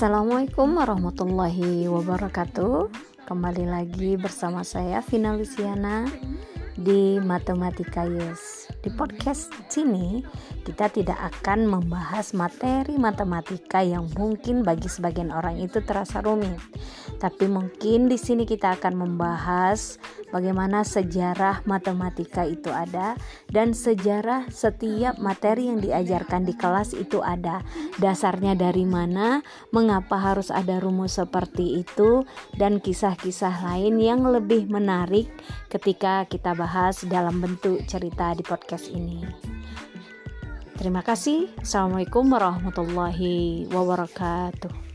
Assalamualaikum warahmatullahi wabarakatuh. Kembali lagi bersama saya Vina Luciana di Matematika Yes Di podcast sini kita tidak akan membahas materi matematika yang mungkin bagi sebagian orang itu terasa rumit Tapi mungkin di sini kita akan membahas bagaimana sejarah matematika itu ada dan sejarah setiap materi yang diajarkan di kelas itu ada. Dasarnya dari mana, mengapa harus ada rumus seperti itu dan kisah-kisah lain yang lebih menarik ketika kita bahas dalam bentuk cerita di podcast ini. Terima kasih. Assalamualaikum warahmatullahi wabarakatuh.